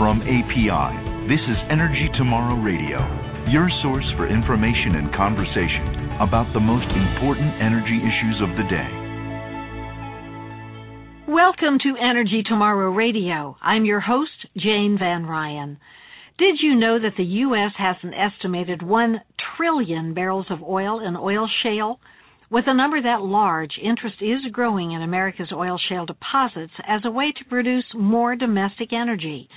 From API, this is Energy Tomorrow Radio, your source for information and conversation about the most important energy issues of the day. Welcome to Energy Tomorrow Radio. I'm your host, Jane Van Ryan. Did you know that the U.S. has an estimated 1 trillion barrels of oil in oil shale? With a number that large, interest is growing in America's oil shale deposits as a way to produce more domestic energy.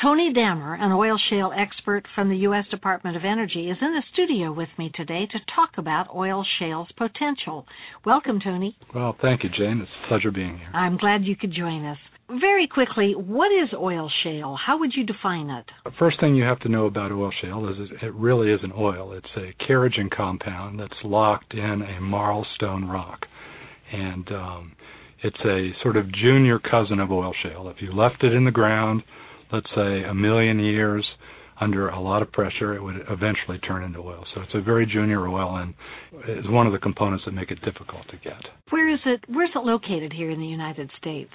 Tony Dammer, an oil shale expert from the U.S. Department of Energy, is in the studio with me today to talk about oil shale's potential. Welcome, Tony. Well, thank you, Jane. It's a pleasure being here. I'm glad you could join us. Very quickly, what is oil shale? How would you define it? The first thing you have to know about oil shale is it really is an oil. It's a kerogen compound that's locked in a marlstone rock. And um, it's a sort of junior cousin of oil shale. If you left it in the ground, let's say a million years under a lot of pressure, it would eventually turn into oil. So it's a very junior oil and is one of the components that make it difficult to get. Where is it? Where's it located here in the United States?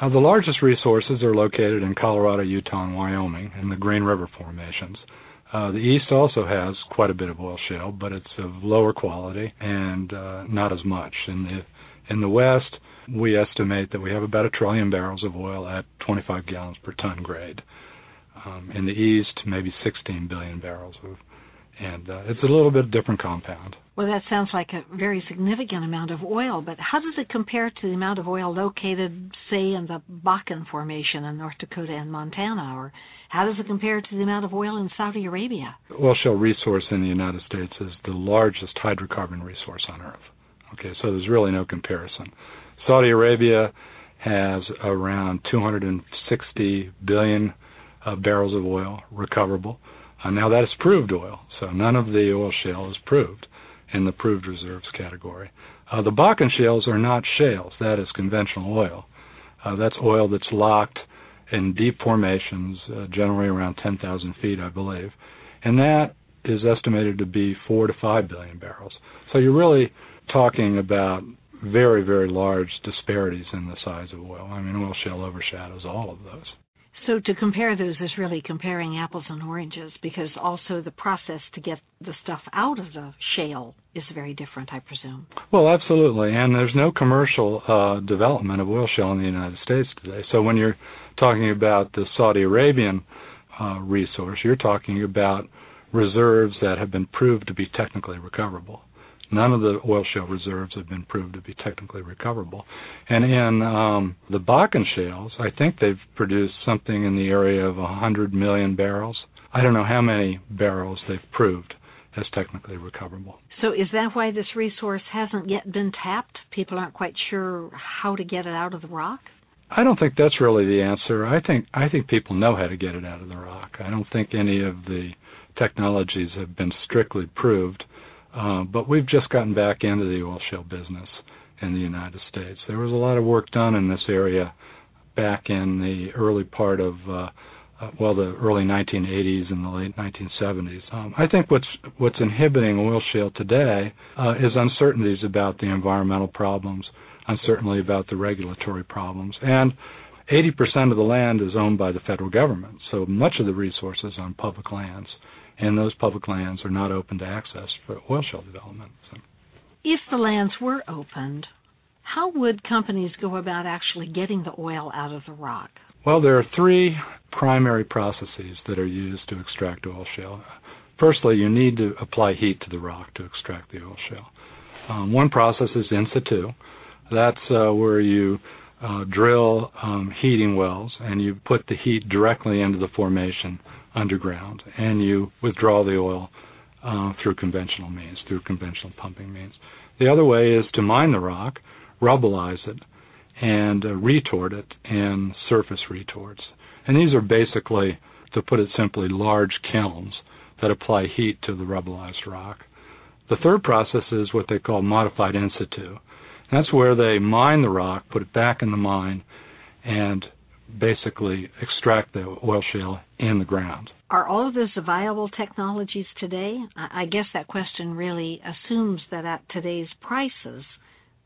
Uh, the largest resources are located in Colorado, Utah, and Wyoming in the Green River formations. Uh, the east also has quite a bit of oil shale, but it's of lower quality and uh, not as much. In the in the west, we estimate that we have about a trillion barrels of oil at 25 gallons per ton grade. Um, in the east, maybe 16 billion barrels of and uh, it's a little bit different compound. Well, that sounds like a very significant amount of oil, but how does it compare to the amount of oil located, say, in the Bakken Formation in North Dakota and Montana, or how does it compare to the amount of oil in Saudi Arabia? Oil shale resource in the United States is the largest hydrocarbon resource on Earth. Okay, so there's really no comparison. Saudi Arabia has around 260 billion uh, barrels of oil recoverable. Uh, now that is proved oil, so none of the oil shale is proved in the proved reserves category. Uh, the Bakken shales are not shales. That is conventional oil. Uh, that's oil that's locked in deep formations, uh, generally around 10,000 feet, I believe. And that is estimated to be 4 to 5 billion barrels. So you're really talking about very, very large disparities in the size of oil. I mean, oil shale overshadows all of those. So to compare those is really comparing apples and oranges because also the process to get the stuff out of the shale is very different, I presume. Well, absolutely. And there's no commercial uh, development of oil shale in the United States today. So when you're talking about the Saudi Arabian uh, resource, you're talking about reserves that have been proved to be technically recoverable. None of the oil shale reserves have been proved to be technically recoverable. And in um, the Bakken shales, I think they've produced something in the area of 100 million barrels. I don't know how many barrels they've proved as technically recoverable. So is that why this resource hasn't yet been tapped? People aren't quite sure how to get it out of the rock? I don't think that's really the answer. I think I think people know how to get it out of the rock. I don't think any of the technologies have been strictly proved. Uh, but we've just gotten back into the oil shale business in the United States. There was a lot of work done in this area back in the early part of uh, uh, well the early 1980s and the late 1970s. Um, I think what's what's inhibiting oil shale today uh, is uncertainties about the environmental problems, uncertainty about the regulatory problems, and 80% of the land is owned by the federal government. So much of the resources on public lands and those public lands are not open to access for oil shale development. So. If the lands were opened, how would companies go about actually getting the oil out of the rock? Well, there are three primary processes that are used to extract oil shale. Firstly, you need to apply heat to the rock to extract the oil shale. Um, one process is in situ. That's uh, where you uh, drill um, heating wells and you put the heat directly into the formation underground, and you withdraw the oil uh, through conventional means, through conventional pumping means. The other way is to mine the rock, rubbleize it, and uh, retort it in surface retorts. And these are basically, to put it simply, large kilns that apply heat to the rubbleized rock. The third process is what they call modified in situ. That's where they mine the rock, put it back in the mine, and basically extract the oil shale in the ground. Are all of those viable technologies today? I guess that question really assumes that at today's prices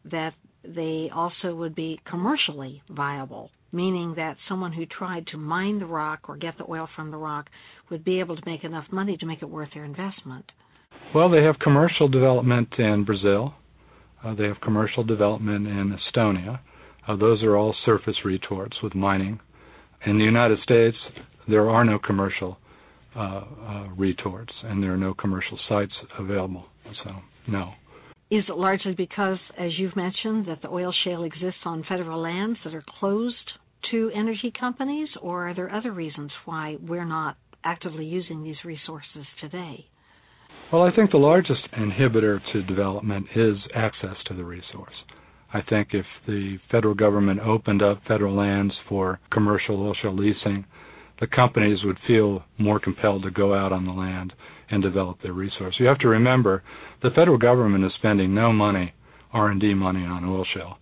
that they also would be commercially viable. meaning that someone who tried to mine the rock or get the oil from the rock would be able to make enough money to make it worth their investment. Well, they have commercial development in Brazil. Uh, they have commercial development in Estonia. Uh, those are all surface retorts with mining. In the United States, there are no commercial uh, uh retorts, and there are no commercial sites available. So, no. Is it largely because, as you've mentioned, that the oil shale exists on federal lands that are closed to energy companies, or are there other reasons why we're not actively using these resources today? Well, I think the largest inhibitor to development is access to the resource. I think if the federal government opened up federal lands for commercial oil shale leasing, the companies would feel more compelled to go out on the land and develop their resource. You have to remember the federal government is spending no money, R&D money on oil shale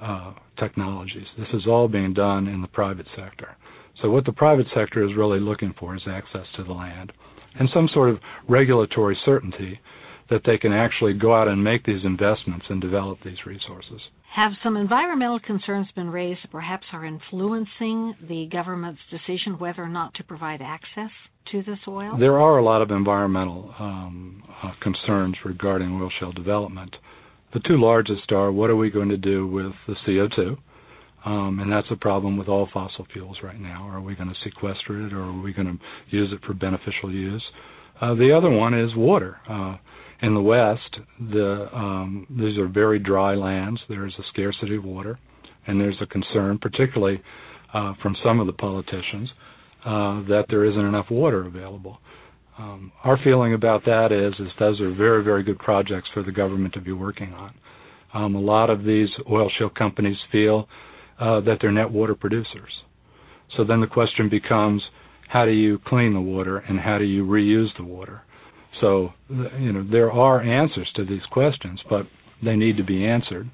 uh, technologies. This is all being done in the private sector. So what the private sector is really looking for is access to the land and some sort of regulatory certainty that they can actually go out and make these investments and develop these resources. Have some environmental concerns been raised that perhaps are influencing the government's decision whether or not to provide access to this oil? There are a lot of environmental um, uh, concerns regarding oil shale development. The two largest are what are we going to do with the CO2? Um, and that's a problem with all fossil fuels right now. Are we going to sequester it or are we going to use it for beneficial use? Uh, the other one is water. Uh, in the West, the um, these are very dry lands. There is a scarcity of water, and there's a concern, particularly uh, from some of the politicians, uh, that there isn't enough water available. Um, our feeling about that is, is those are very, very good projects for the government to be working on. Um, a lot of these oil shale companies feel uh, that they're net water producers. So then the question becomes, how do you clean the water and how do you reuse the water? So, you know, there are answers to these questions, but they need to be answered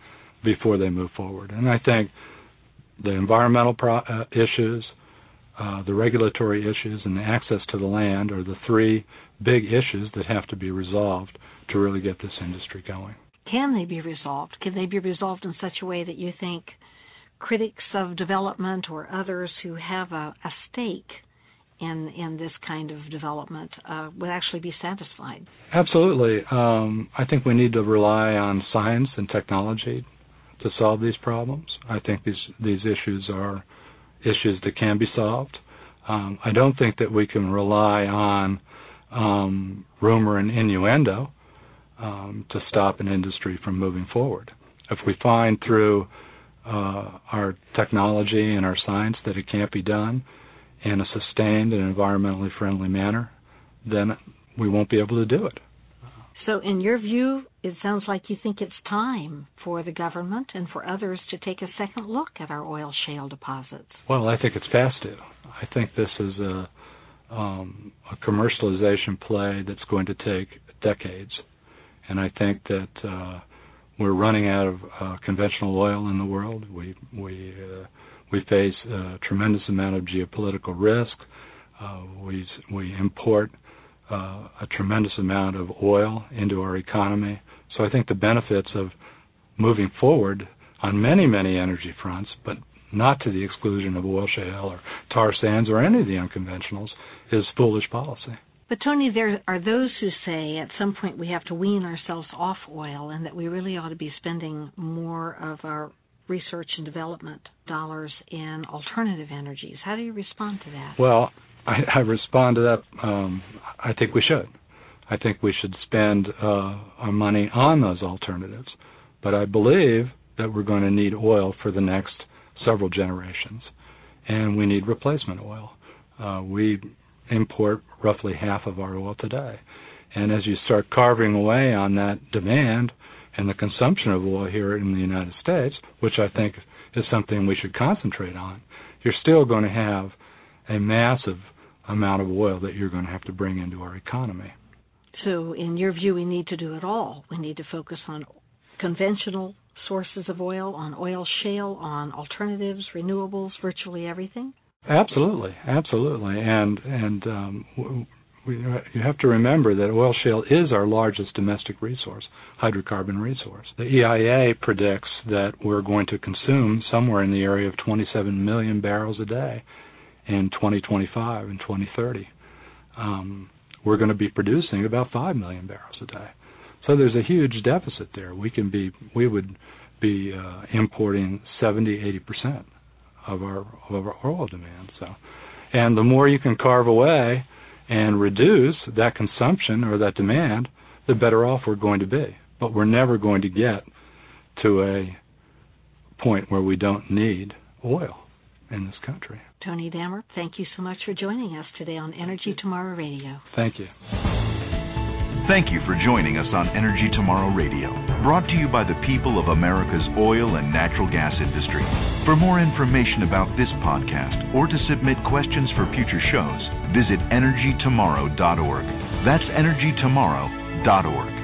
before they move forward. And I think the environmental pro- uh, issues, uh, the regulatory issues, and the access to the land are the three big issues that have to be resolved to really get this industry going. Can they be resolved? Can they be resolved in such a way that you think critics of development or others who have a, a stake in in this kind of development uh, would actually be satisfied. Absolutely, um, I think we need to rely on science and technology to solve these problems. I think these these issues are issues that can be solved. Um, I don't think that we can rely on um, rumor and innuendo um, to stop an industry from moving forward. If we find through uh, our technology and our science that it can't be done in a sustained and environmentally friendly manner, then we won't be able to do it. So, in your view, it sounds like you think it's time for the government and for others to take a second look at our oil shale deposits. Well, I think it's past due. I think this is a, um, a commercialization play that's going to take decades, and I think that uh, we're running out of uh, conventional oil in the world. We we uh, we face a tremendous amount of geopolitical risk. Uh, we we import uh, a tremendous amount of oil into our economy. So I think the benefits of moving forward on many many energy fronts, but not to the exclusion of oil shale or tar sands or any of the unconventionals, is foolish policy. But Tony, there are those who say at some point we have to wean ourselves off oil and that we really ought to be spending more of our research and development dollars in alternative energies. How do you respond to that? Well, I, I respond to that. Um, I think we should. I think we should spend uh, our money on those alternatives. But I believe that we're going to need oil for the next several generations, and we need replacement oil. Uh, we import roughly half of our oil today. And as you start carving away on that demand and the consumption of oil here in the United States, which I think is something we should concentrate on, you're still going to have a massive amount of oil that you're going to have to bring into our economy. So, in your view, we need to do it all. We need to focus on conventional sources of oil, on oil shale, on alternatives, renewables, virtually everything? Absolutely, absolutely, and and um, We, you have to remember that oil shale is our largest domestic resource, hydrocarbon resource. The EIA predicts that we're going to consume somewhere in the area of 27 million barrels a day in 2025 and 2030. Um, we're going to be producing about 5 million barrels a day. So there's a huge deficit there. We can be we would be uh, importing 70 80 percent of our of our oil demand. So, and the more you can carve away and reduce that consumption or that demand, the better off we're going to be. But we're never going to get to a point where we don't need oil in this country. Tony Dammer, thank you so much for joining us today on Energy Tomorrow Radio. Thank you. Thank you for joining us on Energy Tomorrow Radio, brought to you by the people of America's oil and natural gas industry. For more information about this podcast or to submit questions for future shows, visit energytomorrow.org. That's energytomorrow.org.